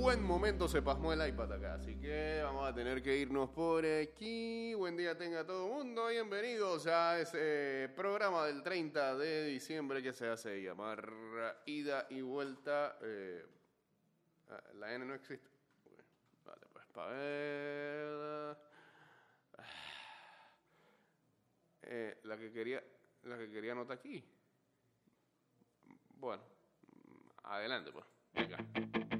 buen momento se pasmó el iPad acá, así que vamos a tener que irnos por aquí. Buen día tenga todo el mundo, bienvenidos a ese programa del 30 de diciembre que se hace llamar Ida y Vuelta. Eh, ah, la N no existe. Vale, pues para ver. Eh, la que quería, la que quería anotar aquí. Bueno, adelante pues. Venga.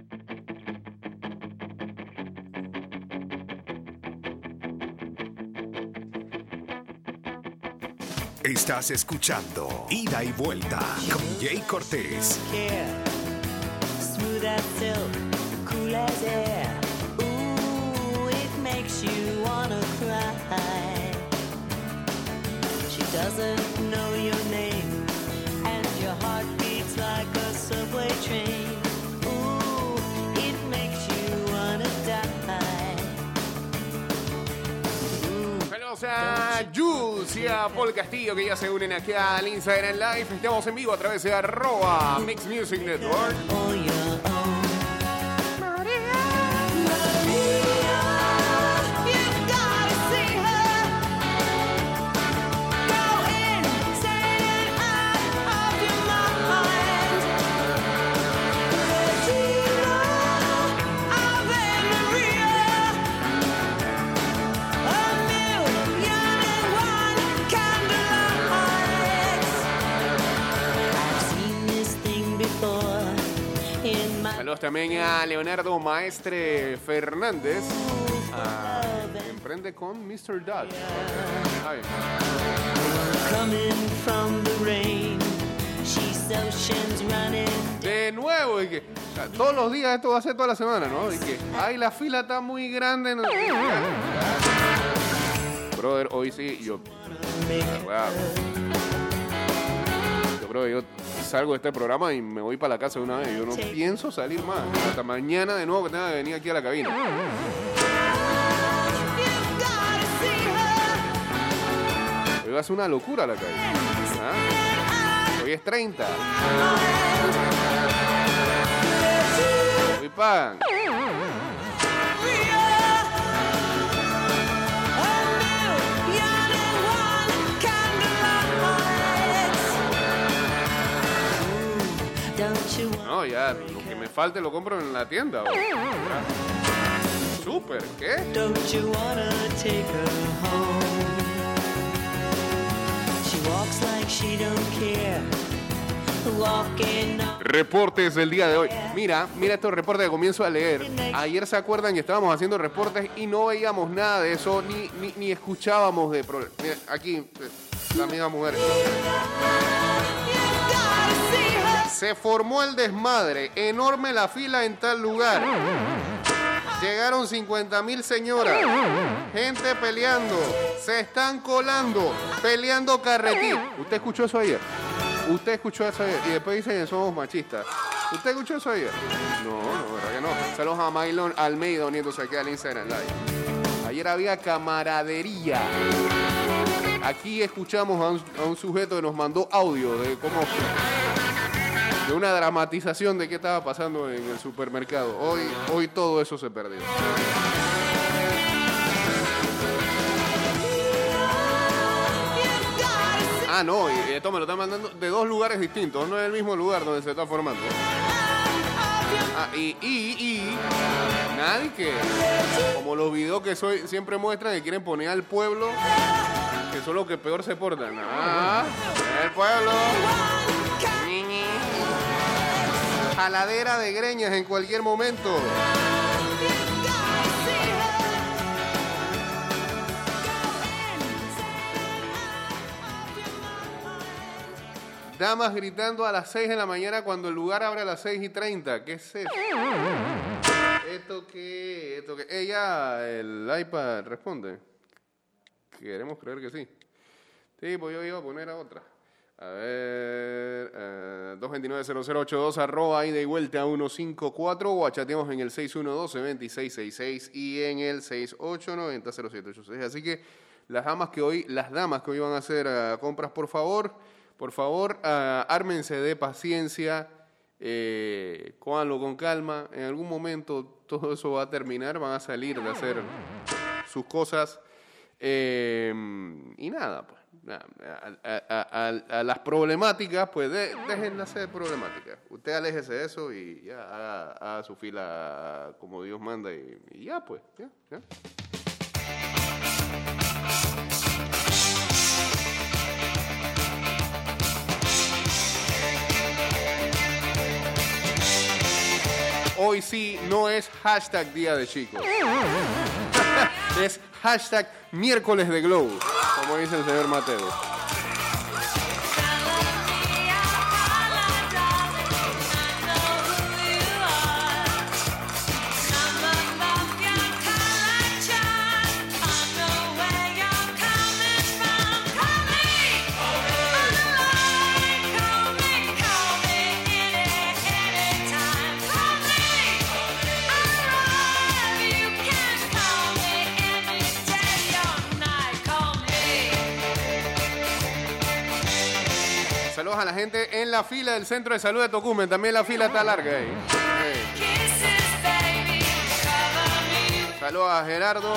Estás escuchando Ida y Vuelta con Jay Cortés. Paul Castillo que ya se unen aquí al Instagram Live. Estamos en vivo a través de arroba Mix Music Network. También a Leonardo Maestre Fernández. Ah, emprende con Mr. Running. de nuevo, y que o sea, todos los días esto va a ser toda la semana, ¿no? Y que, ay, la fila está muy grande. no- Brother, hoy sí, yo. Yo creo que yo salgo de este programa y me voy para la casa de una vez. Yo no pienso salir más. Hasta mañana de nuevo que tenga que venir aquí a la cabina. Hoy va a ser una locura la calle. ¿Ah? Hoy es 30. Hoy pagan. Falte lo compro en la tienda. Súper, ¿qué? Don't you wanna take her home? She walks like she don't care. Reportes del día de hoy. Mira, mira estos reportes que comienzo a leer. Ayer se acuerdan que estábamos haciendo reportes y no veíamos nada de eso, ni, ni, ni escuchábamos de problemas. Mira, aquí, eh, la misma mujer. Se formó el desmadre, enorme la fila en tal lugar. Llegaron 50 mil señoras, gente peleando, se están colando, peleando carretín. ¿Usted escuchó eso ayer? ¿Usted escuchó eso ayer? Y después dicen que somos machistas. ¿Usted escuchó eso ayer? No, no, verdad que no. Saludos a Maylon Almeida uniéndose aquí al Instagram Live. Ayer había camaradería. Aquí escuchamos a un sujeto que nos mandó audio de cómo de una dramatización de qué estaba pasando en el supermercado. Hoy, hoy todo eso se perdió. Ah, no, y esto me lo están mandando de dos lugares distintos, no es el mismo lugar donde se está formando. Ah, y, y, nadie que, como los videos que soy, siempre muestran que quieren poner al pueblo, que son los que peor se portan. Ah, el pueblo. Jaladera de greñas en cualquier momento. Damas gritando a las 6 de la mañana cuando el lugar abre a las 6 y 30. ¿Qué es eso? ¿Esto qué? ¿Esto qué? Ella, el iPad responde. Queremos creer que sí. Sí, pues yo iba a poner a otra. A ver, eh, 229-0082, arroba ida y vuelta 154 o chateamos en el 612-2666 y en el 6890-0786. Así que las damas que hoy, las damas que hoy van a hacer eh, compras, por favor, por favor, ah, ármense de paciencia. Eh, cójanlo con calma. En algún momento todo eso va a terminar, van a salir de hacer sus cosas. Eh, y nada, pues. A, las problemáticas, pues de, dejen de hacer problemáticas. Usted aléjese de eso y ya haga, su fila como Dios manda y, ya, pues. Hoy sí no es hashtag día de chicos. es hashtag miércoles de Glow, como dice el señor Mateo. Saludos a la gente en la fila del Centro de Salud de Tocumen. También la fila está larga ahí. Sí. Saludos a Gerardo.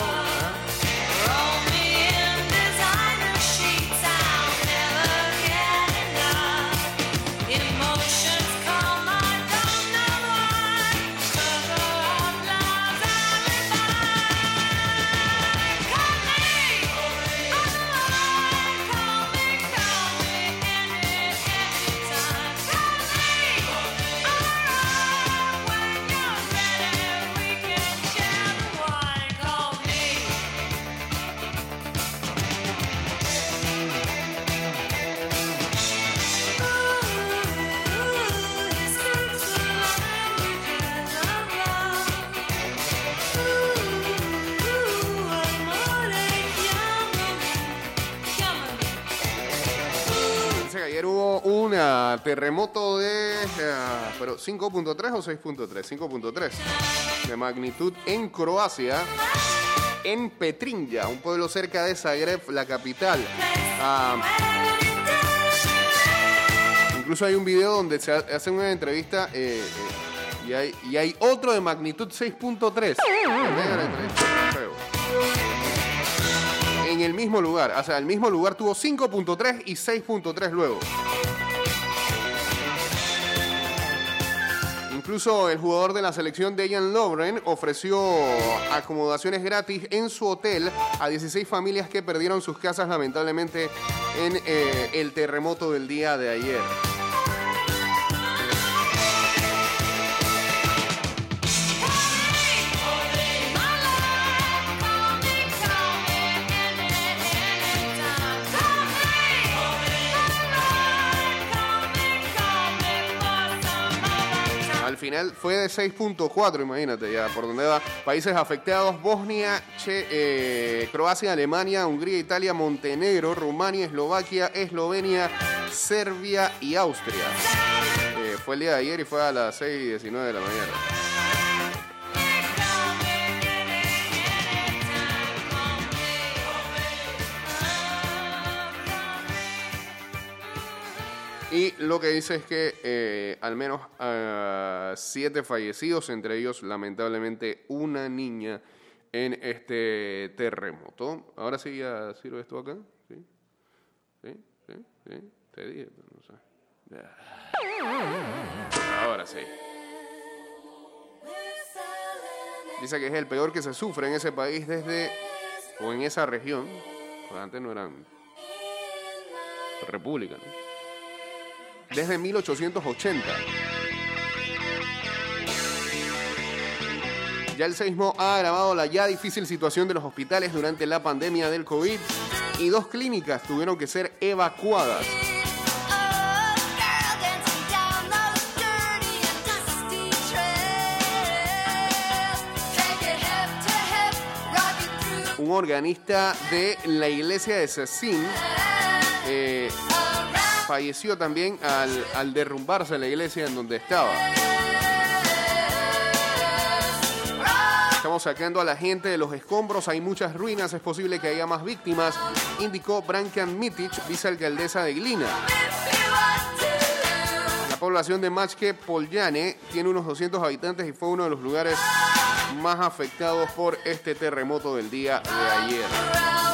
Terremoto de ah, pero 5.3 o 6.3, 5.3 de magnitud en Croacia, en Petrinja, un pueblo cerca de Zagreb, la capital. Ah, incluso hay un video donde se ha- hace una entrevista eh, eh, y, hay, y hay otro de magnitud 6.3. En medio de la entrevista, feo. En el mismo lugar, o sea, el mismo lugar tuvo 5.3 y 6.3 luego. Incluso el jugador de la selección Dejan Lovren ofreció acomodaciones gratis en su hotel a 16 familias que perdieron sus casas lamentablemente en eh, el terremoto del día de ayer. Fue de 6.4, imagínate ya, por donde va. Países afectados, Bosnia, eh, Croacia, Alemania, Hungría, Italia, Montenegro, Rumania, Eslovaquia, Eslovenia, Serbia y Austria. Eh, fue el día de ayer y fue a las 6 y 19 de la mañana. Y lo que dice es que eh, al menos ah, siete fallecidos, entre ellos lamentablemente una niña en este terremoto. Ahora sí ya sirve esto acá. Te dije, no sé. Ahora sí. Dice que es el peor que se sufre en ese país desde, o en esa región, antes no eran república, ¿no? Desde 1880. Ya el seismo ha agravado la ya difícil situación de los hospitales durante la pandemia del COVID y dos clínicas tuvieron que ser evacuadas. Un organista de la iglesia de Cecín eh, falleció también al, derrumbarse la iglesia en donde estaba. Estamos sacando a la gente de los escombros, hay muchas ruinas, es posible que haya más víctimas, indicó Brankan Mitic, vicealcaldesa de Glina. La población de Machke Polyane tiene unos 200 habitantes y fue uno de los lugares más afectados por este terremoto del día de ayer.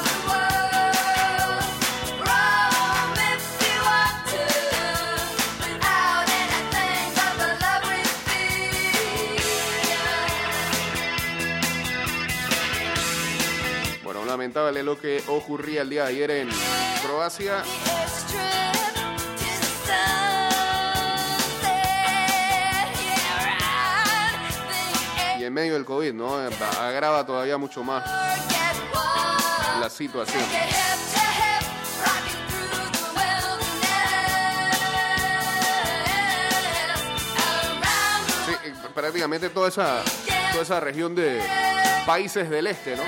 Lamentable lo que ocurría el día de ayer en Croacia. Y en medio del COVID, ¿no? Agrava todavía mucho más la situación. Sí, eh, prácticamente toda esa, toda esa región de países del este, ¿no?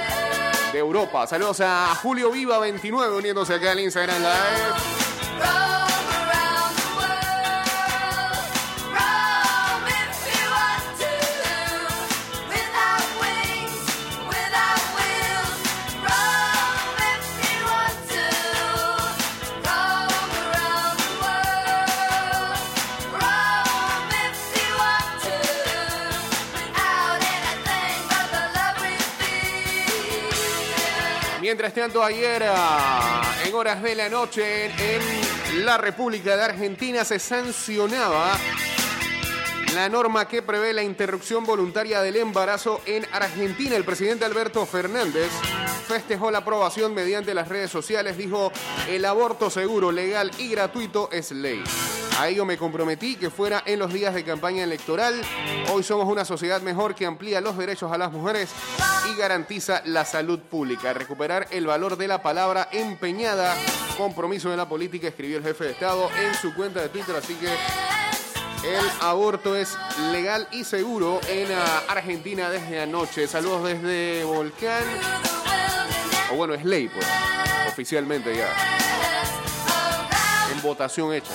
De Europa. Saludos a Julio Viva 29 uniéndose acá al Instagram Live. Mientras tanto, ayer ah, en horas de la noche en la República de Argentina se sancionaba la norma que prevé la interrupción voluntaria del embarazo en Argentina. El presidente Alberto Fernández festejó la aprobación mediante las redes sociales. Dijo, el aborto seguro, legal y gratuito es ley. A ello me comprometí que fuera en los días de campaña electoral. Hoy somos una sociedad mejor que amplía los derechos a las mujeres y garantiza la salud pública. Recuperar el valor de la palabra empeñada. Compromiso de la política, escribió el jefe de Estado en su cuenta de Twitter. Así que el aborto es legal y seguro en Argentina desde anoche. Saludos desde Volcán. O bueno, es ley, pues. Oficialmente ya. En votación hecha.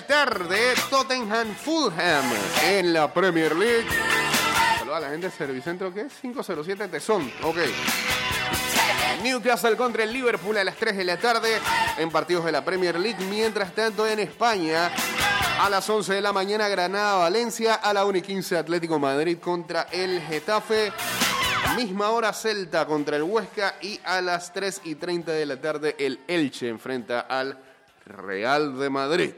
Tarde, Tottenham Fulham en la Premier League. Saludos a la gente de Servicentro, ¿qué es? 507 Tesón, ok. Newcastle contra el Liverpool a las 3 de la tarde en partidos de la Premier League. Mientras tanto, en España, a las 11 de la mañana, Granada-Valencia. A la 1 y 15, Atlético Madrid contra el Getafe. Misma hora, Celta contra el Huesca. Y a las 3 y 30 de la tarde, el Elche enfrenta al Real de Madrid.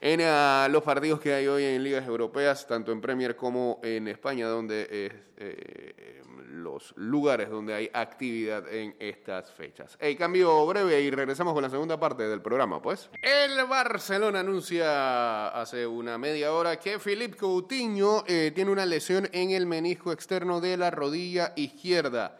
En ah, los partidos que hay hoy en ligas europeas, tanto en Premier como en España, donde es eh, los lugares donde hay actividad en estas fechas. El cambio breve y regresamos con la segunda parte del programa, pues. El Barcelona anuncia hace una media hora que Philippe Coutinho eh, tiene una lesión en el menisco externo de la rodilla izquierda.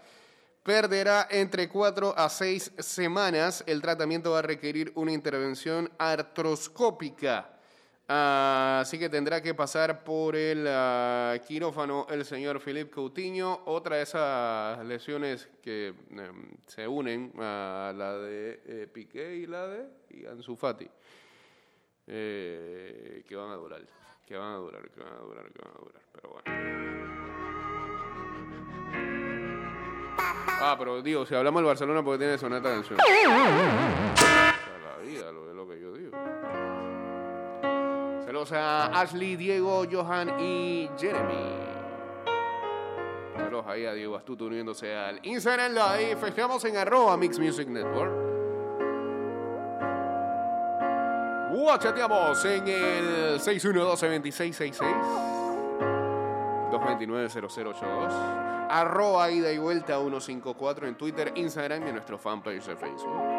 Perderá entre 4 a 6 semanas. El tratamiento va a requerir una intervención artroscópica. Ah, así que tendrá que pasar por el ah, quirófano el señor Philippe Coutinho. Otra de esas lesiones que em, se unen a la de eh, Piqué y la de Ansu Fati. Eh, que van a durar, que van a durar, que van a durar, que van a durar. Pero bueno. Ah, pero digo, si hablamos del Barcelona, porque tiene canción. O sea, la vida, lo, es lo que yo digo. Saludos a Ashley, Diego, Johan y Jeremy. Saludos ahí a Diego Astuto uniéndose al Instagram Live. Festejamos en arroba Mix Music Network. Chateamos en el 612-2666. 229-0082. Arroba ida y vuelta 154 en Twitter, Instagram y en nuestro fanpage de Facebook.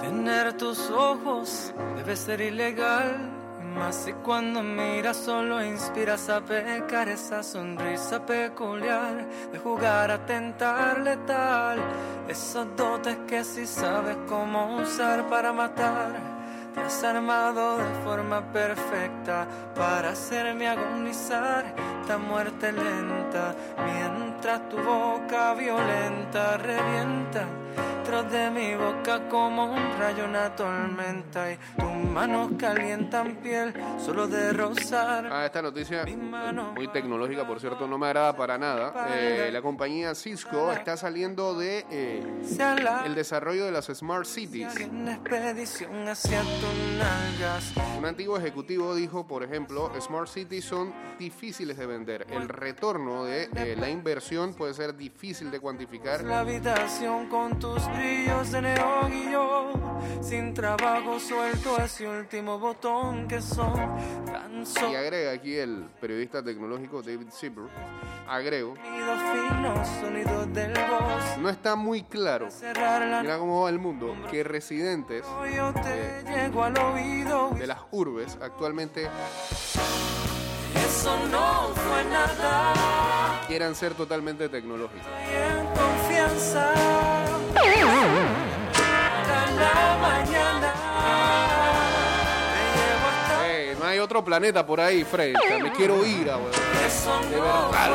Tener tus ojos debe ser ilegal. Y Más si cuando miras solo inspiras a pecar esa sonrisa peculiar de jugar a tentar letal. Esos dotes que si sabes cómo usar para matar. Te has armado de forma perfecta para hacerme agonizar esta muerte lenta mientras tu boca violenta revienta de mi boca como un rayo una tormenta y tus manos calientan piel solo de rozar Ah, esta noticia muy tecnológica, por cierto, no me agrada para nada. Eh, la compañía Cisco está saliendo de eh, el desarrollo de las Smart Cities. Un antiguo ejecutivo dijo, por ejemplo, Smart Cities son difíciles de vender. El retorno de eh, la inversión puede ser difícil de cuantificar. la habitación con tus brillos de neón y yo sin trabajo suelto ese último botón que son. Tan Y solo agrega aquí el periodista tecnológico David Sieber, agrego, no está muy claro, mira cómo va el mundo, que residentes oído. de las urbes actualmente. Eso no fue nada. Quieran ser totalmente tecnológicos. y en confianza no hay otro planeta por ahí, Fred. O sea, me quiero ir. Eso De verdad.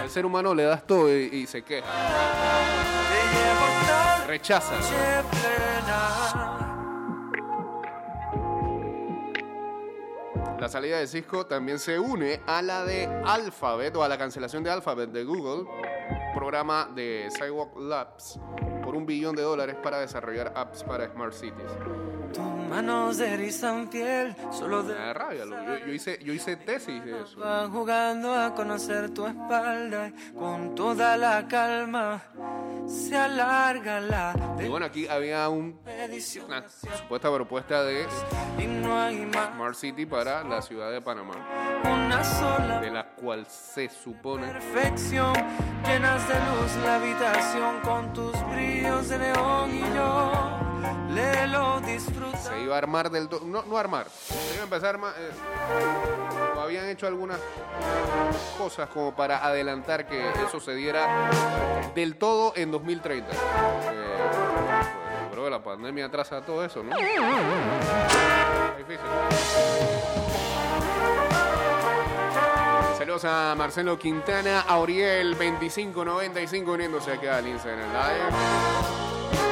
Al ser humano le das todo y, y se queja, rechaza. La salida de Cisco también se une a la de Alphabet o a la cancelación de Alphabet de Google, programa de Sidewalk Labs, por un billón de dólares para desarrollar apps para Smart Cities. Tus manos erizan piel, solo Me de da rabia, yo, yo hice, yo hice tesis de eso. Van jugando a conocer tu espalda y con toda la calma se alarga la Y bueno, aquí había un- una supuesta propuesta de Smart City para la ciudad de Panamá, de la cual se supone perfección. Llenas de luz la habitación con tus brillos se iba a armar del todo. No, no armar, se iba a empezar a armar. eh, habían hecho algunas cosas como para adelantar que eso se diera del todo en 2030. Eh, pues, creo que la pandemia atrasa todo eso, ¿no? Difícil. A Marcelo Quintana, Auriel 2595 uniéndose aquí al Instagram Live.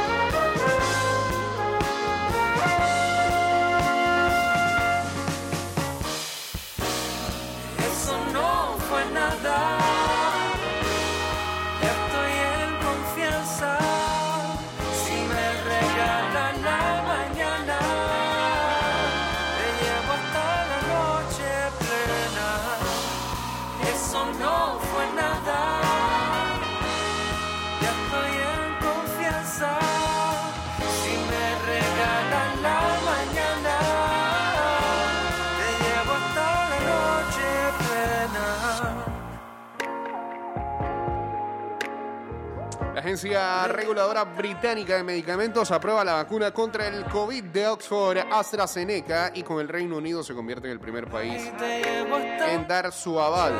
Agencia Reguladora Británica de Medicamentos aprueba la vacuna contra el COVID de Oxford AstraZeneca y con el Reino Unido se convierte en el primer país en dar su aval.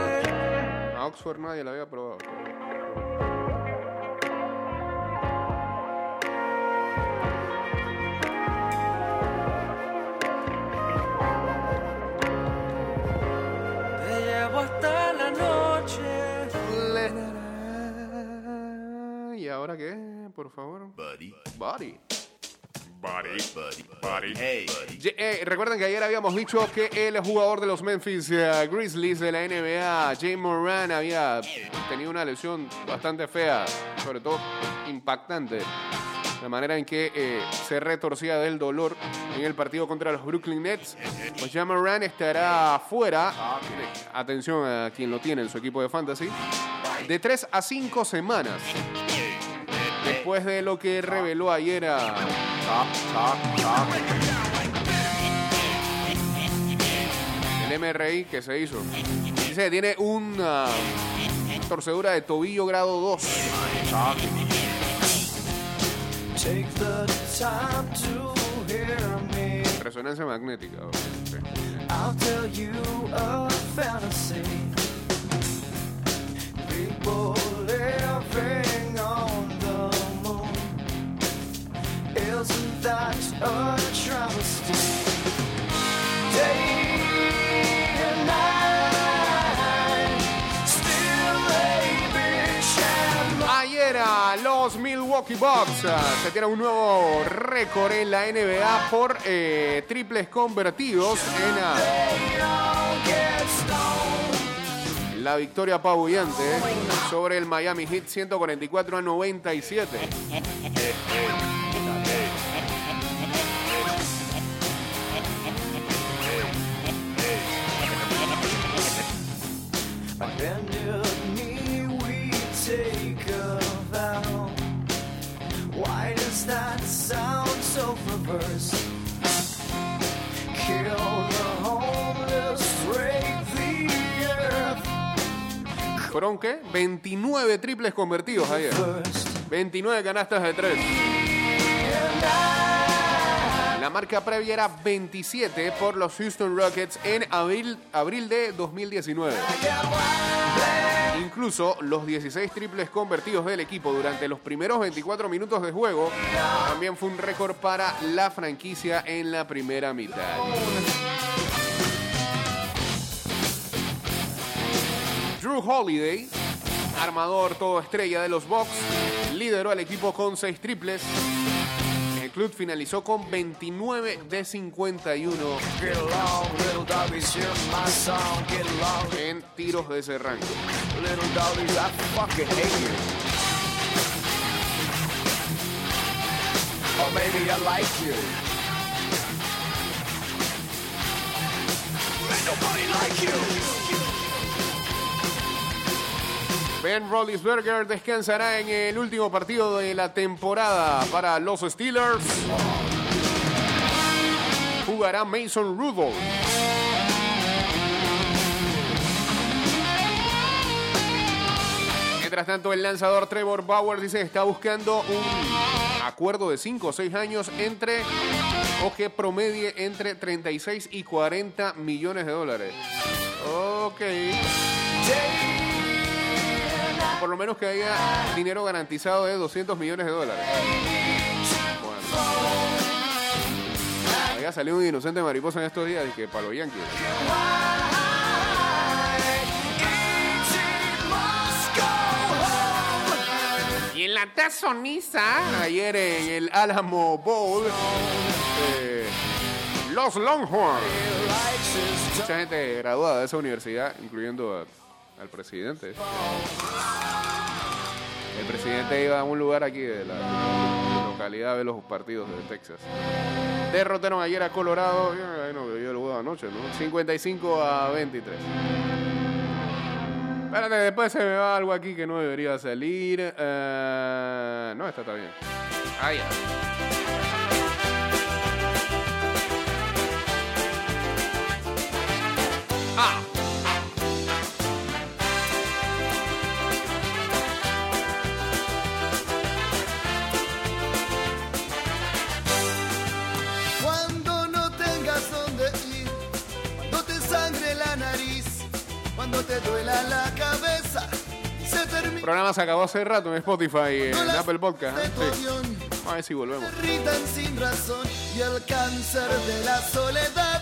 A Oxford nadie la había aprobado. Por favor. Buddy. Buddy. Ye- eh, recuerden que ayer habíamos dicho que el jugador de los Memphis eh, Grizzlies de la NBA, Jay Moran, había tenido una lesión bastante fea, sobre todo impactante. La manera en que eh, se retorcía del dolor en el partido contra los Brooklyn Nets. Pues Jay Moran estará fuera. Atención a quien lo tiene en su equipo de fantasy. De 3 a 5 semanas. Después de lo que reveló ayer a el MRI que se hizo. Dice que tiene una torcedura de tobillo grado 2. Take the time to hear me. Resonancia magnética. Isn't that a travesty? Day and night, still a big sham. Ayer a los Milwaukee Bucks ah, se tiene un nuevo récord en la NBA por eh, triples convertidos en ah, la victoria apabullante sobre el Miami Heat 144 a 97. Fueron qué? 29 triples convertidos ayer. first. 29 canastas de 3. And I La marca previa era 27 por los Houston Rockets en abril, abril de 2019. Incluso los 16 triples convertidos del equipo durante los primeros 24 minutos de juego también fue un récord para la franquicia en la primera mitad. Drew Holiday, armador todo estrella de los Bucks, lideró al equipo con 6 triples. El club finalizó con 29 de 51 Get along, little doggies, hear my song. Get along, en tiros de ese rango. little doggies, I Ben Roethlisberger descansará en el último partido de la temporada para los Steelers. Jugará Mason Rudolph. Mientras tanto, el lanzador Trevor Bauer dice que está buscando un acuerdo de 5 o 6 años entre o que promedie entre 36 y 40 millones de dólares. Ok. Por lo menos que haya dinero garantizado de 200 millones de dólares. Bueno. Había salido un inocente mariposa en estos días y que para los Yankees. Y en la tazoniza, ayer en el Alamo Bowl, eh, los Longhorns. Mucha gente graduada de esa universidad, incluyendo a- al presidente. El presidente iba a un lugar aquí de la localidad de los partidos de Texas. Derrotaron ayer a Colorado. Yo, el juego anoche, ¿no? 55 a 23. Espérate, después se me va algo aquí que no debería salir. Eh, no, está bien. Ah. Cuando te duela la cabeza, se termina El programa se acabó hace rato en Spotify, en las Apple Podcast. ¿eh? Sí. avión, a ver si volvemos. sin razón y el cáncer de la soledad